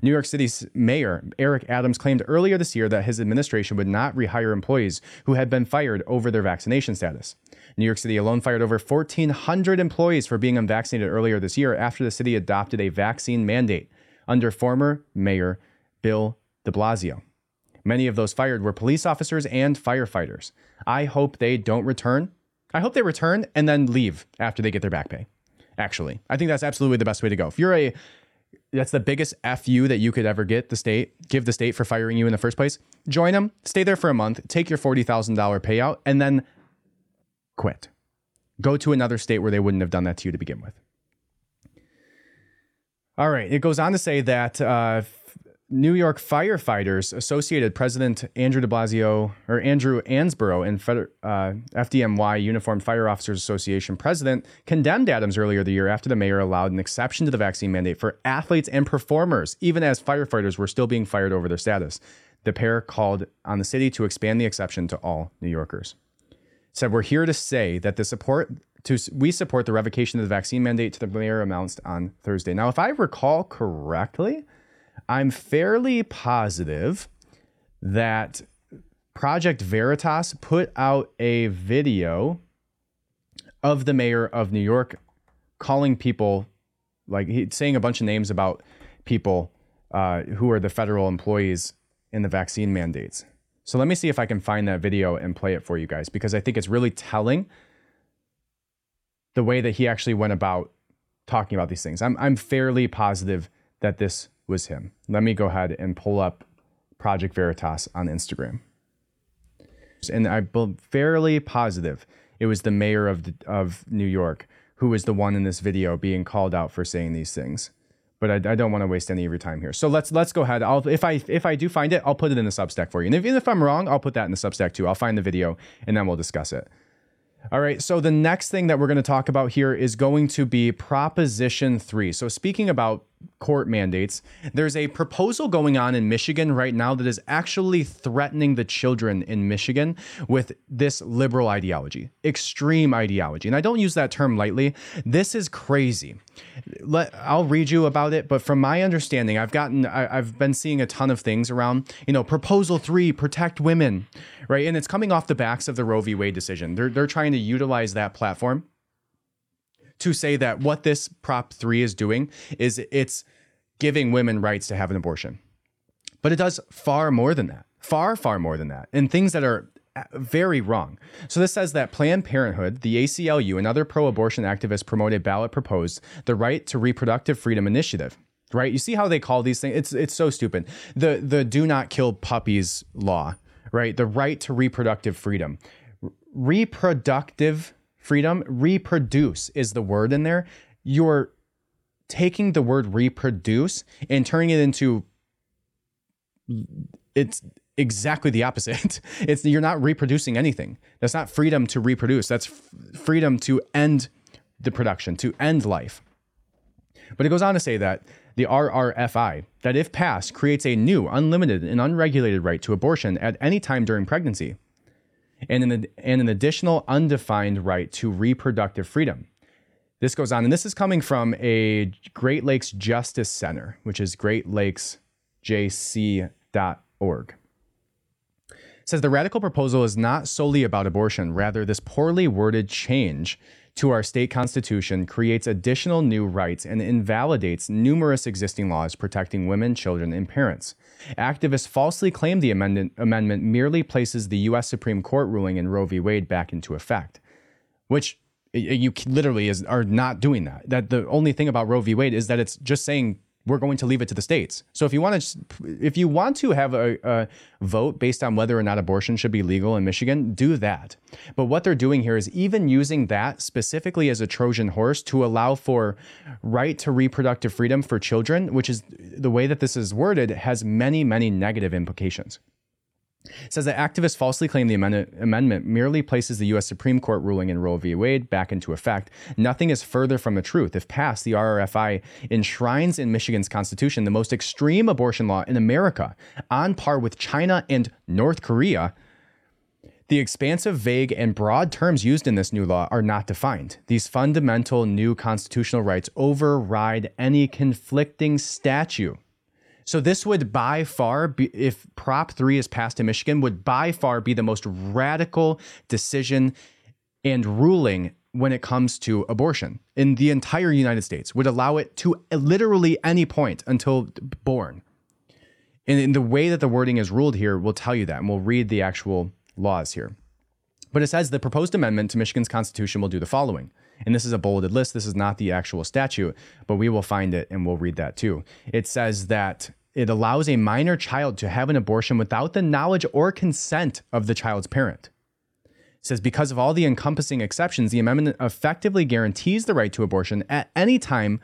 New York City's mayor, Eric Adams, claimed earlier this year that his administration would not rehire employees who had been fired over their vaccination status. New York City alone fired over 1,400 employees for being unvaccinated earlier this year after the city adopted a vaccine mandate under former mayor Bill de Blasio. Many of those fired were police officers and firefighters. I hope they don't return I hope they return and then leave after they get their back pay. Actually, I think that's absolutely the best way to go. If you're a that's the biggest fu that you could ever get the state give the state for firing you in the first place. Join them, stay there for a month, take your forty thousand dollar payout, and then quit. Go to another state where they wouldn't have done that to you to begin with. All right. It goes on to say that uh, New York firefighters associated President Andrew de Blasio or Andrew Ansbro and uh, FDNY Uniformed Fire Officers Association president condemned Adams earlier the year after the mayor allowed an exception to the vaccine mandate for athletes and performers, even as firefighters were still being fired over their status. The pair called on the city to expand the exception to all New Yorkers. Said, We're here to say that the support to we support the revocation of the vaccine mandate to the mayor announced on Thursday. Now, if I recall correctly, I'm fairly positive that Project Veritas put out a video of the mayor of New York calling people, like saying a bunch of names about people uh, who are the federal employees in the vaccine mandates. So let me see if I can find that video and play it for you guys because I think it's really telling the way that he actually went about talking about these things. I'm, I'm fairly positive that this was him. Let me go ahead and pull up Project Veritas on Instagram. And I'm fairly positive it was the mayor of, the, of New York who was the one in this video being called out for saying these things. But I, I don't want to waste any of your time here. So let's let's go ahead. I'll if I if I do find it, I'll put it in the Substack for you. And if, even if I'm wrong, I'll put that in the Substack too. I'll find the video and then we'll discuss it. All right. So the next thing that we're going to talk about here is going to be Proposition 3. So speaking about court mandates. There's a proposal going on in Michigan right now that is actually threatening the children in Michigan with this liberal ideology, extreme ideology. And I don't use that term lightly. This is crazy. Let, I'll read you about it, but from my understanding, I've gotten, I, I've been seeing a ton of things around, you know, proposal three, protect women, right? And it's coming off the backs of the Roe v. Wade decision. They're, they're trying to utilize that platform to say that what this Prop 3 is doing is it's giving women rights to have an abortion. But it does far more than that, far, far more than that, and things that are uh, very wrong. So this says that Planned Parenthood, the ACLU, and other pro-abortion activists promote a ballot proposed the Right to Reproductive Freedom Initiative. Right? You see how they call these things? It's it's so stupid. The the do not kill puppies law, right? The right to reproductive freedom. Reproductive freedom, reproduce is the word in there. You're taking the word reproduce and turning it into it's exactly the opposite. It's you're not reproducing anything. That's not freedom to reproduce. That's f- freedom to end the production, to end life. But it goes on to say that the RRFI, that if passed, creates a new, unlimited, and unregulated right to abortion at any time during pregnancy and an, and an additional undefined right to reproductive freedom. This goes on, and this is coming from a Great Lakes Justice Center, which is greatlakesjc.org. It says the radical proposal is not solely about abortion, rather, this poorly worded change to our state constitution creates additional new rights and invalidates numerous existing laws protecting women, children, and parents. Activists falsely claim the amendment, amendment merely places the U.S. Supreme Court ruling in Roe v. Wade back into effect, which you literally is, are not doing that. That the only thing about Roe v. Wade is that it's just saying we're going to leave it to the states. So if you want to, if you want to have a, a, vote based on whether or not abortion should be legal in Michigan, do that. But what they're doing here is even using that specifically as a Trojan horse to allow for right to reproductive freedom for children, which is the way that this is worded, has many, many negative implications. It says that activists falsely claim the amendment merely places the U.S. Supreme Court ruling in Roe v. Wade back into effect. Nothing is further from the truth. If passed, the RRFI enshrines in Michigan's Constitution the most extreme abortion law in America, on par with China and North Korea. The expansive, vague, and broad terms used in this new law are not defined. These fundamental new constitutional rights override any conflicting statute so this would by far be, if Prop 3 is passed in Michigan, would by far be the most radical decision and ruling when it comes to abortion in the entire United States, would allow it to literally any point until born. And in the way that the wording is ruled here, we'll tell you that, and we'll read the actual laws here. But it says the proposed amendment to Michigan's Constitution will do the following. And this is a bolded list. This is not the actual statute, but we will find it and we'll read that too. It says that it allows a minor child to have an abortion without the knowledge or consent of the child's parent. It says because of all the encompassing exceptions, the amendment effectively guarantees the right to abortion at any time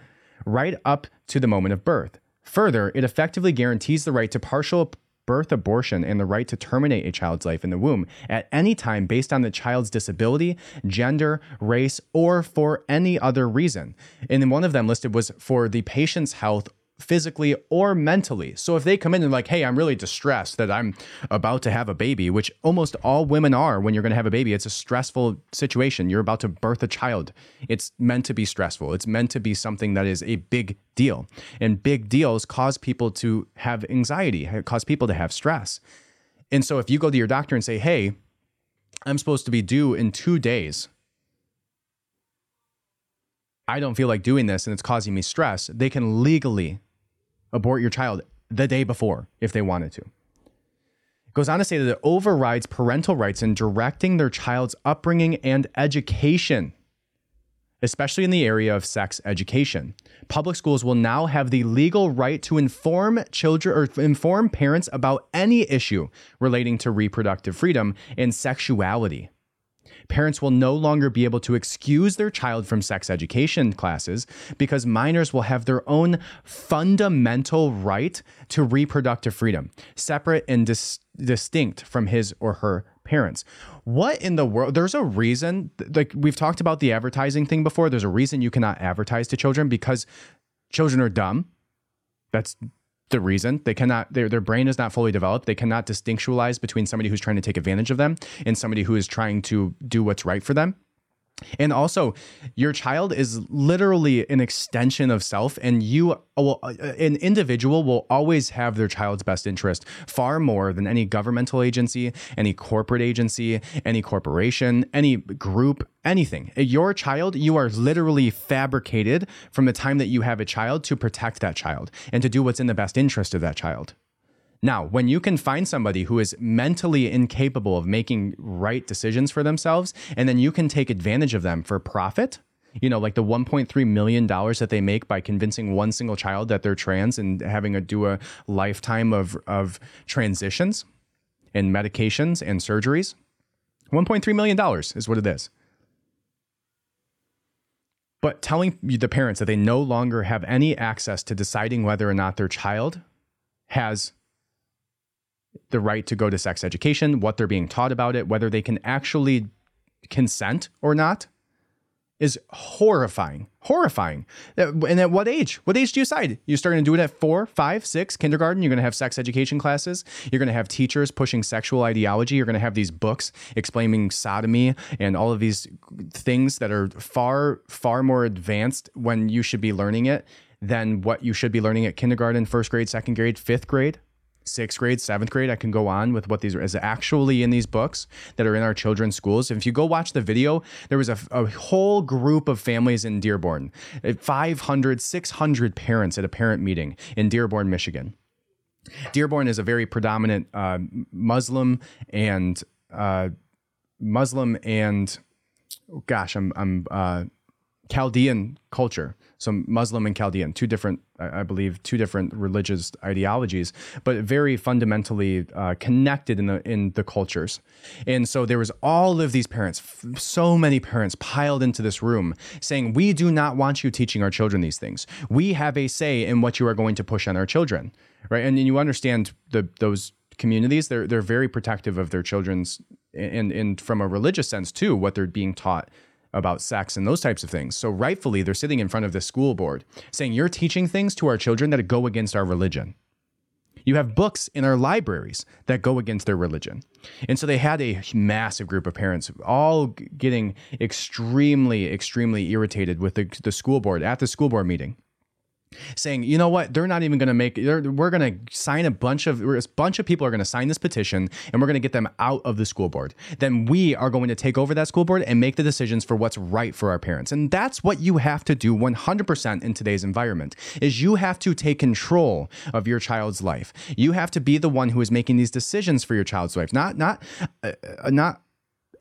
right up to the moment of birth. Further, it effectively guarantees the right to partial birth abortion and the right to terminate a child's life in the womb at any time based on the child's disability, gender, race, or for any other reason. And then one of them listed was for the patient's health physically or mentally. So if they come in and like, hey, I'm really distressed that I'm about to have a baby, which almost all women are when you're going to have a baby, it's a stressful situation. You're about to birth a child. It's meant to be stressful. It's meant to be something that is a big deal. And big deals cause people to have anxiety, cause people to have stress. And so if you go to your doctor and say, hey, I'm supposed to be due in two days. I don't feel like doing this and it's causing me stress. They can legally abort your child the day before if they wanted to. It goes on to say that it overrides parental rights in directing their child's upbringing and education, especially in the area of sex education. Public schools will now have the legal right to inform children or inform parents about any issue relating to reproductive freedom and sexuality parents will no longer be able to excuse their child from sex education classes because minors will have their own fundamental right to reproductive freedom, separate and dis- distinct from his or her parents. What in the world? There's a reason, like we've talked about the advertising thing before. There's a reason you cannot advertise to children because children are dumb That's the reason. They cannot their, their brain is not fully developed. They cannot distinctualize between somebody who's trying to take advantage of them and somebody who is trying to do what's right for them and also, your child is literally an extension of self, and you, will, uh, an individual, will always have their child's best interest far more than any governmental agency, any corporate agency, any corporation, any group, anything. Your child, you are literally fabricated from the time that you have a child to protect that child and to do what's in the best interest of that child. Now, when you can find somebody who is mentally incapable of making right decisions for themselves, and then you can take advantage of them for profit, you know, like the 1.3 million dollars that they make by convincing one single child that they're trans and having to do a lifetime of of transitions and medications and surgeries. 1.3 million dollars is what it is. But telling the parents that they no longer have any access to deciding whether or not their child has the right to go to sex education, what they're being taught about it, whether they can actually consent or not is horrifying. Horrifying. Uh, and at what age? What age do you decide? You're starting to do it at four, five, six, kindergarten. You're going to have sex education classes. You're going to have teachers pushing sexual ideology. You're going to have these books explaining sodomy and all of these things that are far, far more advanced when you should be learning it than what you should be learning at kindergarten, first grade, second grade, fifth grade sixth grade, seventh grade. I can go on with what these are is actually in these books that are in our children's schools. If you go watch the video, there was a, a whole group of families in Dearborn, uh, 500, 600 parents at a parent meeting in Dearborn, Michigan. Dearborn is a very predominant uh, Muslim and uh, Muslim and gosh, I'm I'm uh, Chaldean culture. So Muslim and Chaldean, two different, I believe, two different religious ideologies, but very fundamentally uh, connected in the in the cultures. And so there was all of these parents, so many parents piled into this room, saying, "We do not want you teaching our children these things. We have a say in what you are going to push on our children." Right, and, and you understand the those communities they're they're very protective of their children's and and from a religious sense too what they're being taught about sex and those types of things. So rightfully, they're sitting in front of the school board saying, You're teaching things to our children that go against our religion. You have books in our libraries that go against their religion. And so they had a massive group of parents all getting extremely, extremely irritated with the, the school board at the school board meeting saying, you know what, they're not even going to make. We're going to sign a bunch of a bunch of people are going to sign this petition, and we're going to get them out of the school board. Then we are going to take over that school board and make the decisions for what's right for our parents. And that's what you have to do 100% in today's environment. Is you have to take control of your child's life. You have to be the one who is making these decisions for your child's life, not not uh, not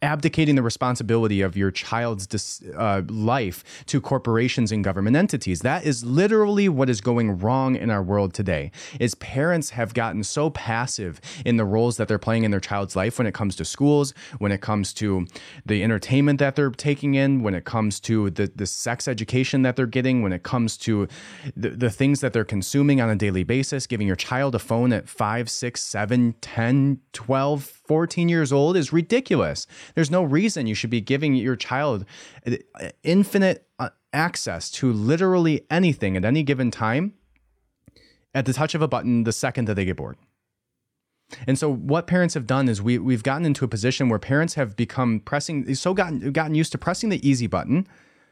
abdicating the responsibility of your child's dis, uh, life to corporations and government entities. That is literally what is going wrong in our world today. Is parents have gotten so passive in the roles that they're playing in their child's life when it comes to schools, when it comes to the entertainment that they're taking in, when it comes to the, the sex education that they're getting, when it comes to the, the things that they're consuming on a daily basis, giving your child a phone at 5, 6, 7, 10, 12, 14 years old is ridiculous. There's no reason you should be giving your child infinite uh, access to literally anything at any given time at the touch of a button the second that they get bored. And so what parents have done is we we've gotten into a position where parents have become pressing so gotten gotten used to pressing the easy button,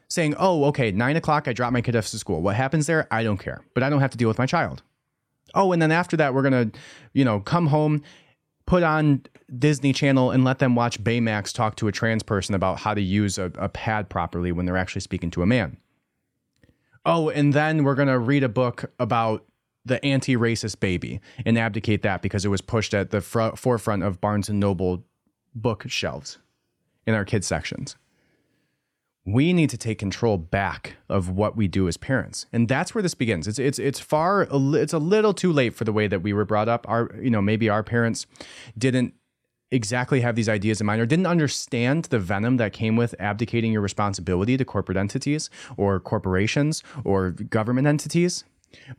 saying, "Oh, okay, nine o'clock, I drop my kid off to school. What happens there? I don't care, but I don't have to deal with my child." Oh, and then after that, we're gonna, you know, come home put on Disney Channel and let them watch Baymax talk to a trans person about how to use a, a pad properly when they're actually speaking to a man. Oh, and then we're going to read a book about the anti-racist baby and abdicate that because it was pushed at the fr- forefront of Barnes and Noble bookshelves in our kids sections we need to take control back of what we do as parents. And that's where this begins. It's it's it's far it's a little too late for the way that we were brought up. Our you know maybe our parents didn't exactly have these ideas in mind or didn't understand the venom that came with abdicating your responsibility to corporate entities or corporations or government entities.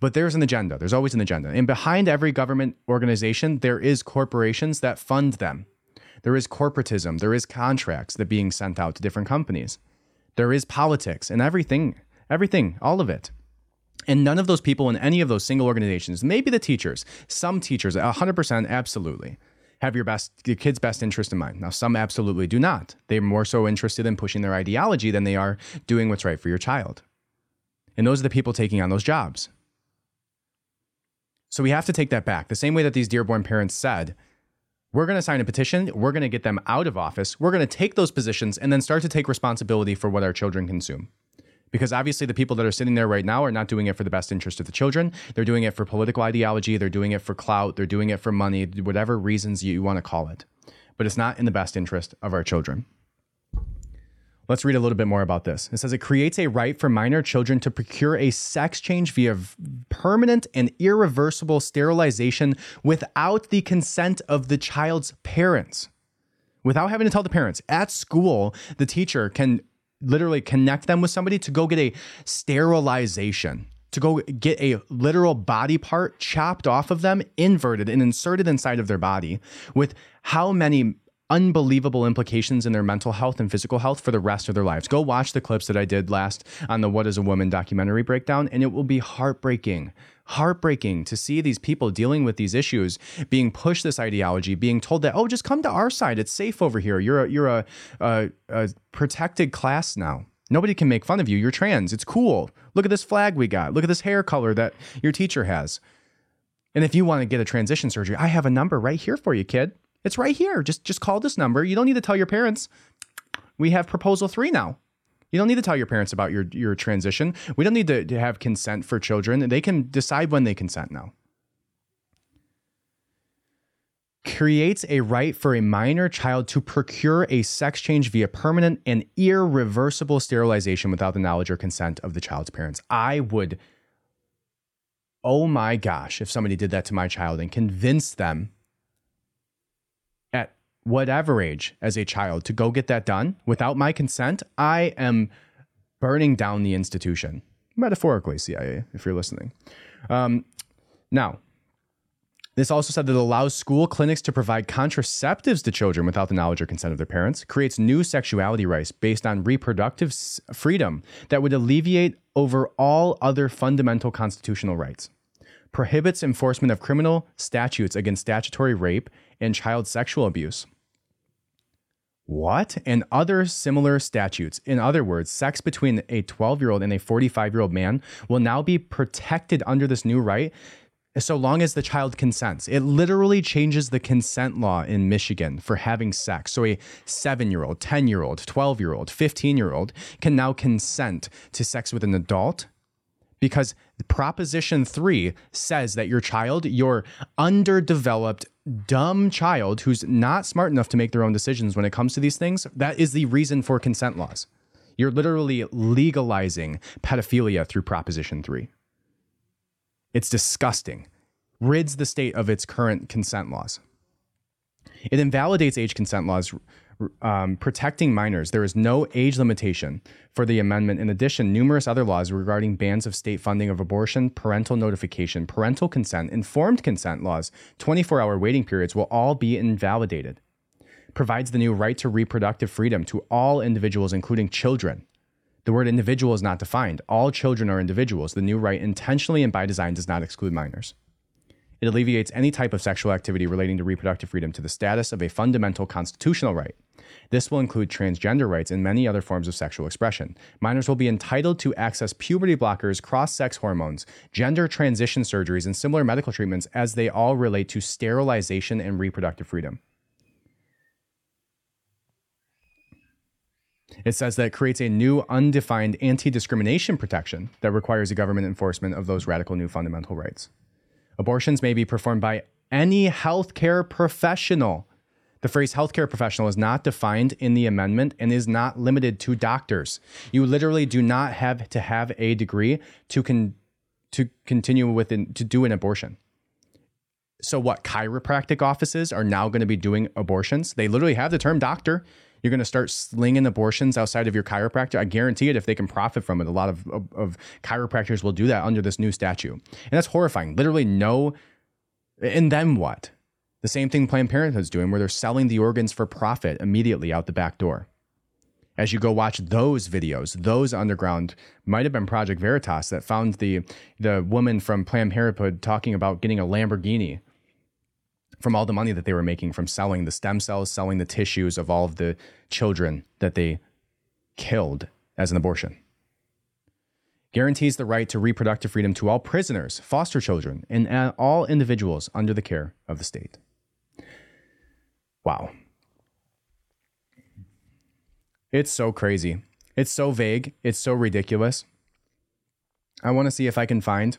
But there's an agenda. There's always an agenda. And behind every government organization there is corporations that fund them. There is corporatism. There is contracts that being sent out to different companies there is politics and everything, everything, all of it. And none of those people in any of those single organizations, maybe the teachers, some teachers, 100% absolutely, have your best, your kid's best interest in mind. Now, some absolutely do not. They're more so interested in pushing their ideology than they are doing what's right for your child. And those are the people taking on those jobs. So we have to take that back. The same way that these Dearborn parents said, we're going to sign a petition, we're going to get them out of office, we're going to take those positions and then start to take responsibility for what our children consume. Because obviously, the people that are sitting there right now are not doing it for the best interest of the children. They're doing it for political ideology, they're doing it for clout, they're doing it for money, whatever reasons you want to call it. But it's not in the best interest of our children. Let's read a little bit more about this. It says it creates a right for minor children to procure a sex change via permanent and irreversible sterilization without the consent of the child's parents. Without having to tell the parents. At school, the teacher can literally connect them with somebody to go get a sterilization to go get a literal body part chopped off of them, inverted and inserted inside of their body with how many unbelievable implications in their mental health and physical health for the rest of their lives. Go watch the clips that I did last on the What is a Woman documentary breakdown, and it will be heartbreaking. Heartbreaking to see these people dealing with these issues, being pushed this ideology, being told that, oh, just come to our side. It's safe over here. You're a, you're a, a, a protected class now. Nobody can make fun of you. You're trans. It's cool. Look at this flag we got. Look at this hair color that your teacher has. And if you want to get a transition surgery, I have a number right here for you, kid. It's right here. Just just call this number. You don't need to tell your parents. We have proposal 3 now. You don't need to tell your parents about your your transition. We don't need to, to have consent for children. They can decide when they consent now. creates a right for a minor child to procure a sex change via permanent and irreversible sterilization without the knowledge or consent of the child's parents. I would, oh my gosh, if somebody did that to my child and convinced them whatever age as a child to go get that done without my consent, I am burning down the institution. Metaphorically, CIA, if you're listening. Um, now, this also said that it allows school clinics to provide contraceptives to children without the knowledge or consent of their parents, creates new sexuality rights based on reproductive freedom that would alleviate over all other fundamental constitutional rights, prohibits enforcement of criminal statutes against statutory rape and child sexual abuse, what? And other similar statutes. In other words, sex between a 12 year old and a 45 year old man will now be protected under this new right so long as the child consents. It literally changes the consent law in Michigan for having sex. So a seven year old, 10 year old, 12 year old, 15 year old can now consent to sex with an adult because Proposition 3 says that your child, your underdeveloped, dumb child who's not smart enough to make their own decisions when it comes to these things, that is the reason for consent laws. You're literally legalizing pedophilia through Proposition 3. It's disgusting. Rids the state of its current consent laws. It invalidates age consent laws um, protecting minors. There is no age limitation for the amendment. In addition, numerous other laws regarding bans of state funding of abortion, parental notification, parental consent, informed consent laws, 24 hour waiting periods will all be invalidated. Provides the new right to reproductive freedom to all individuals, including children. The word individual is not defined. All children are individuals. The new right intentionally and by design does not exclude minors. It alleviates any type of sexual activity relating to reproductive freedom to the status of a fundamental constitutional right. This will include transgender rights and many other forms of sexual expression. Minors will be entitled to access puberty blockers, cross sex hormones, gender transition surgeries, and similar medical treatments as they all relate to sterilization and reproductive freedom. It says that it creates a new undefined anti discrimination protection that requires a government enforcement of those radical new fundamental rights. Abortions may be performed by any healthcare professional. The phrase healthcare professional is not defined in the amendment and is not limited to doctors. You literally do not have to have a degree to con- to continue with to do an abortion. So what chiropractic offices are now going to be doing abortions? They literally have the term doctor. You're going to start slinging abortions outside of your chiropractor. I guarantee it if they can profit from it. A lot of, of, of chiropractors will do that under this new statute. And that's horrifying. Literally, no. And then what? The same thing Planned Parenthood's doing, where they're selling the organs for profit immediately out the back door. as you go watch those videos, those underground might have been Project Veritas that found the the woman from Planned Parenthood talking about getting a Lamborghini from all the money that they were making from selling the stem cells, selling the tissues of all of the children that they killed as an abortion. Guarantees the right to reproductive freedom to all prisoners, foster children, and uh, all individuals under the care of the state. Wow. It's so crazy. It's so vague. It's so ridiculous. I want to see if I can find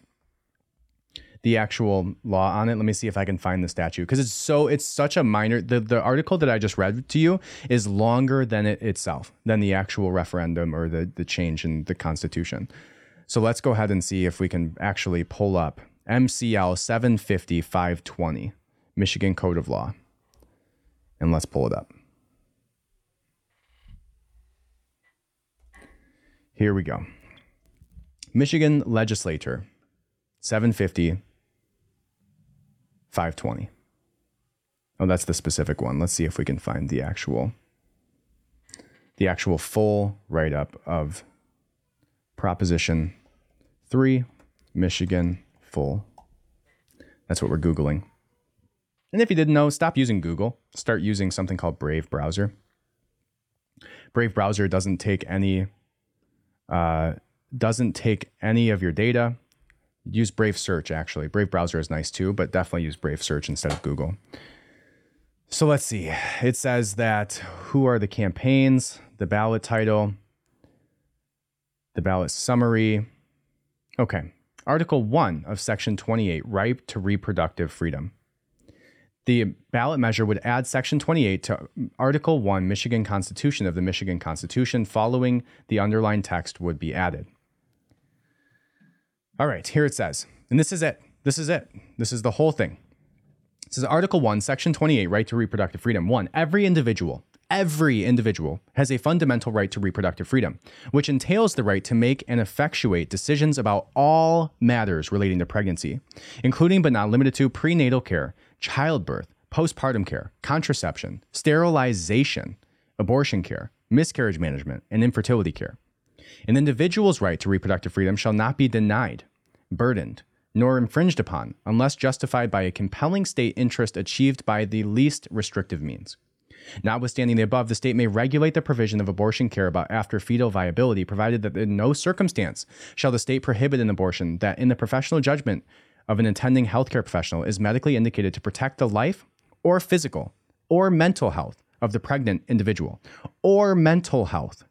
the actual law on it. Let me see if I can find the statute because it's so it's such a minor. The the article that I just read to you is longer than it itself than the actual referendum or the the change in the Constitution. So let's go ahead and see if we can actually pull up MCL 750 520 Michigan Code of Law, and let's pull it up. Here we go. Michigan legislature, 750, 520. Oh, that's the specific one. Let's see if we can find the actual the actual full write up of Proposition 3, Michigan full. That's what we're Googling. And if you didn't know, stop using Google. Start using something called Brave Browser. Brave Browser doesn't take any uh, doesn't take any of your data. Use Brave Search, actually. Brave Browser is nice too, but definitely use Brave Search instead of Google. So let's see. It says that who are the campaigns, the ballot title, the ballot summary. Okay. Article 1 of Section 28, right to reproductive freedom. The ballot measure would add Section 28 to Article 1, Michigan Constitution of the Michigan Constitution. Following the underlined text would be added. All right, here it says, and this is it. This is it. This is the whole thing. This is Article 1, Section 28, right to reproductive freedom. One, every individual, every individual has a fundamental right to reproductive freedom, which entails the right to make and effectuate decisions about all matters relating to pregnancy, including but not limited to prenatal care, childbirth, postpartum care, contraception, sterilization, abortion care, miscarriage management, and infertility care. An individual's right to reproductive freedom shall not be denied, burdened, nor infringed upon unless justified by a compelling state interest achieved by the least restrictive means. Notwithstanding the above, the state may regulate the provision of abortion care about after fetal viability, provided that in no circumstance shall the state prohibit an abortion that, in the professional judgment of an attending healthcare professional, is medically indicated to protect the life or physical or mental health of the pregnant individual or mental health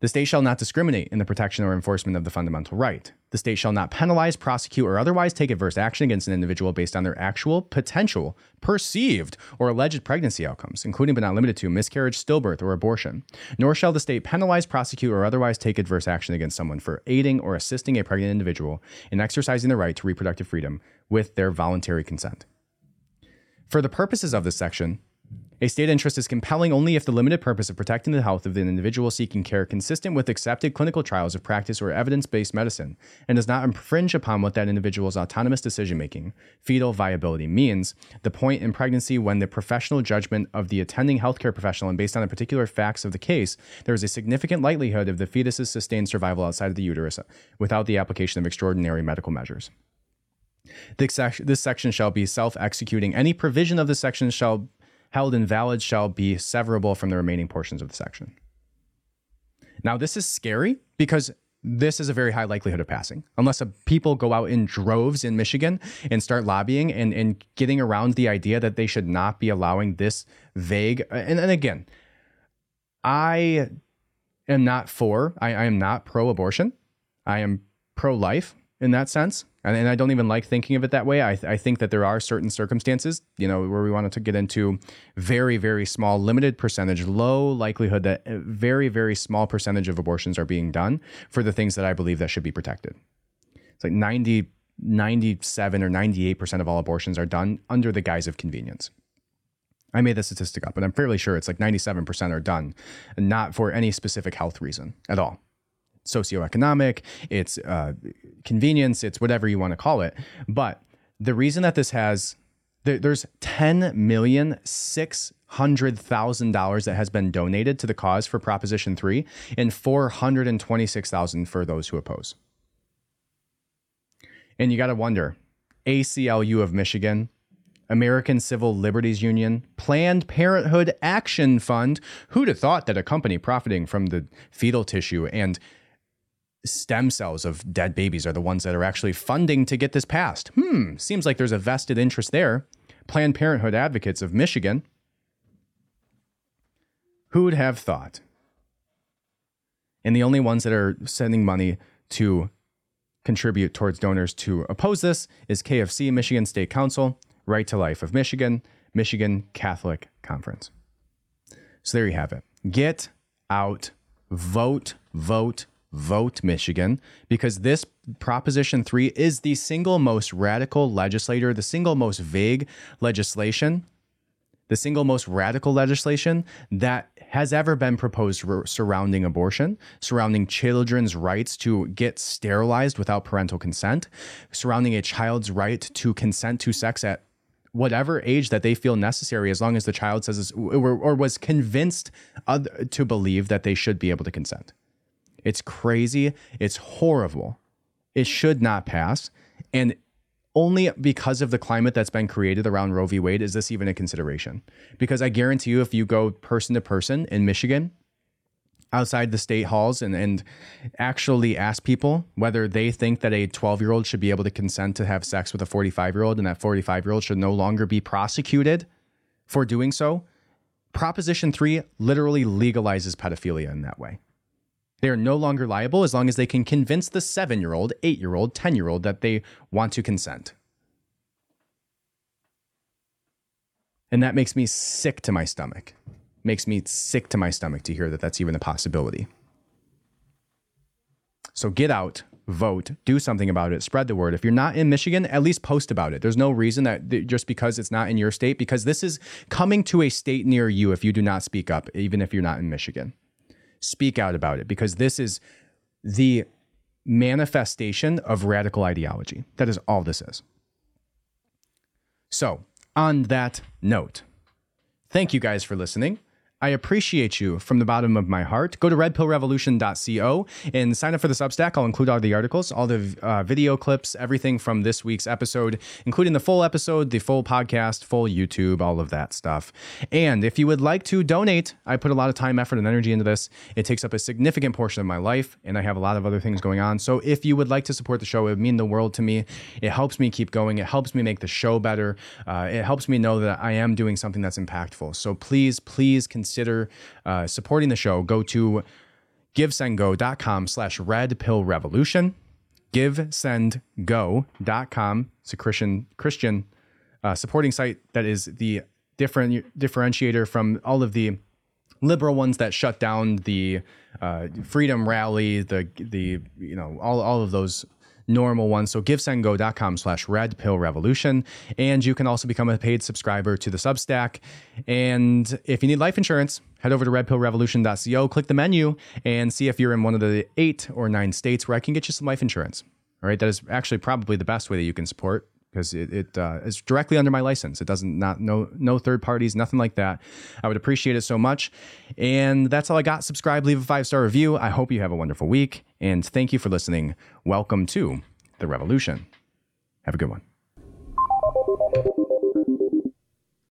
the state shall not discriminate in the protection or enforcement of the fundamental right. The state shall not penalize, prosecute, or otherwise take adverse action against an individual based on their actual, potential, perceived, or alleged pregnancy outcomes, including but not limited to miscarriage, stillbirth, or abortion. Nor shall the state penalize, prosecute, or otherwise take adverse action against someone for aiding or assisting a pregnant individual in exercising the right to reproductive freedom with their voluntary consent. For the purposes of this section, a state interest is compelling only if the limited purpose of protecting the health of the individual seeking care consistent with accepted clinical trials of practice or evidence-based medicine and does not infringe upon what that individual's autonomous decision-making, fetal viability means, the point in pregnancy when the professional judgment of the attending healthcare professional and based on the particular facts of the case, there is a significant likelihood of the fetus's sustained survival outside of the uterus without the application of extraordinary medical measures. This, section shall be self executing. Any provision of this section shall held invalid shall be severable from the remaining portions of the section. Now, this is scary because this is a very high likelihood of passing unless people go out in droves in Michigan and start lobbying and, and getting around the idea that they should not be allowing this vague. And, and again, I am not for, I, I am not pro abortion. I am pro life in that sense and, and I don't even like thinking of it that way. I, th- I think that there are certain circumstances, you know, where we wanted to get into very, very small, limited percentage, low likelihood that very, very small percentage of abortions are being done for the things that I believe that should be protected. It's like 90, 97 or 98% of all abortions are done under the guise of convenience. I made the statistic up, but I'm fairly sure it's like 97% are done, not for any specific health reason at all socioeconomic, it's uh, convenience, it's whatever you want to call it. But the reason that this has There, there's ten million six hundred thousand dollars that has been donated to the cause for Proposition Three, and four hundred and twenty-six thousand for those who oppose. And you got to wonder, ACLU of Michigan, American Civil Liberties Union, Planned Parenthood Action Fund. Who'd have thought that a company profiting from the fetal tissue and stem cells of dead babies are the ones that are actually funding to get this passed? Hmm, seems like there's a vested interest there. Planned Parenthood Advocates of Michigan. Who'd have thought? And the only ones that are sending money to contribute towards donors to oppose this is K of C, Michigan State Council, Right to Life of Michigan, Michigan Catholic Conference. So there you have it. Get out, vote, vote, vote Michigan, because this Proposition 3 is the single most radical legislator, the single most vague legislation, the single most radical legislation that has ever been proposed surrounding abortion, surrounding children's rights to get sterilized without parental consent, surrounding a child's right to consent to sex at whatever age that they feel necessary, as long as the child says or, or was convinced to believe that they should be able to consent. It's crazy. It's horrible. It should not pass. And only because of the climate that's been created around Roe v. Wade is this even a consideration. Because I guarantee you, if you go person to person in Michigan, outside the state halls and, and actually ask people whether they think that a 12 year old should be able to consent to have sex with a 45 year old and that 45 year old should no longer be prosecuted for doing so, Proposition 3 literally legalizes pedophilia in that way. They are no longer liable as long as they can convince the seven year old, eight year old, 10 year old that they want to consent. And that makes me sick to my stomach. Makes me sick to my stomach to hear that that's even a possibility. So get out, vote, do something about it, spread the word. If you're not in Michigan, at least post about it. There's no reason that just because it's not in your state, because this is coming to a state near you if you do not speak up, even if you're not in Michigan speak out about it because this is the manifestation of radical ideology. That is all this is. So, on that note, thank you guys for listening. I appreciate you from the bottom of my heart. Go to redpillrevolution.co and sign up for the Substack. I'll include all the articles, all the uh, video clips, everything from this week's episode, including the full episode, the full podcast, full YouTube, all of that stuff. And if you would like to donate, I put a lot of time, effort, and energy into this. It takes up a significant portion of my life, and I have a lot of other things going on. So if you would like to support the show, it would mean the world to me. It helps me keep going. It helps me make the show better. Uh, it helps me know that I am doing something that's impactful. So please, please consider consider uh, supporting the show, go to givesendgo.com slash red pill revolution. Givesendgo.com. It's a Christian Christian uh, supporting site that is the different differentiator from all of the liberal ones that shut down the uh, freedom rally, the the you know all all of those normal one. So givesendgo.com slash red pill revolution. And you can also become a paid subscriber to the Substack. And if you need life insurance, head over to redpillrevolution.co, click the menu, and see if you're in one of the eight or nine states where I can get you some life insurance. All right. That is actually probably the best way that you can support because it, it uh, is directly under my license. It doesn't not no no third parties, nothing like that. I would appreciate it so much. And that's all I got. Subscribe, leave a five star review. I hope you have a wonderful week, and thank you for listening. Welcome to the revolution. Have a good one.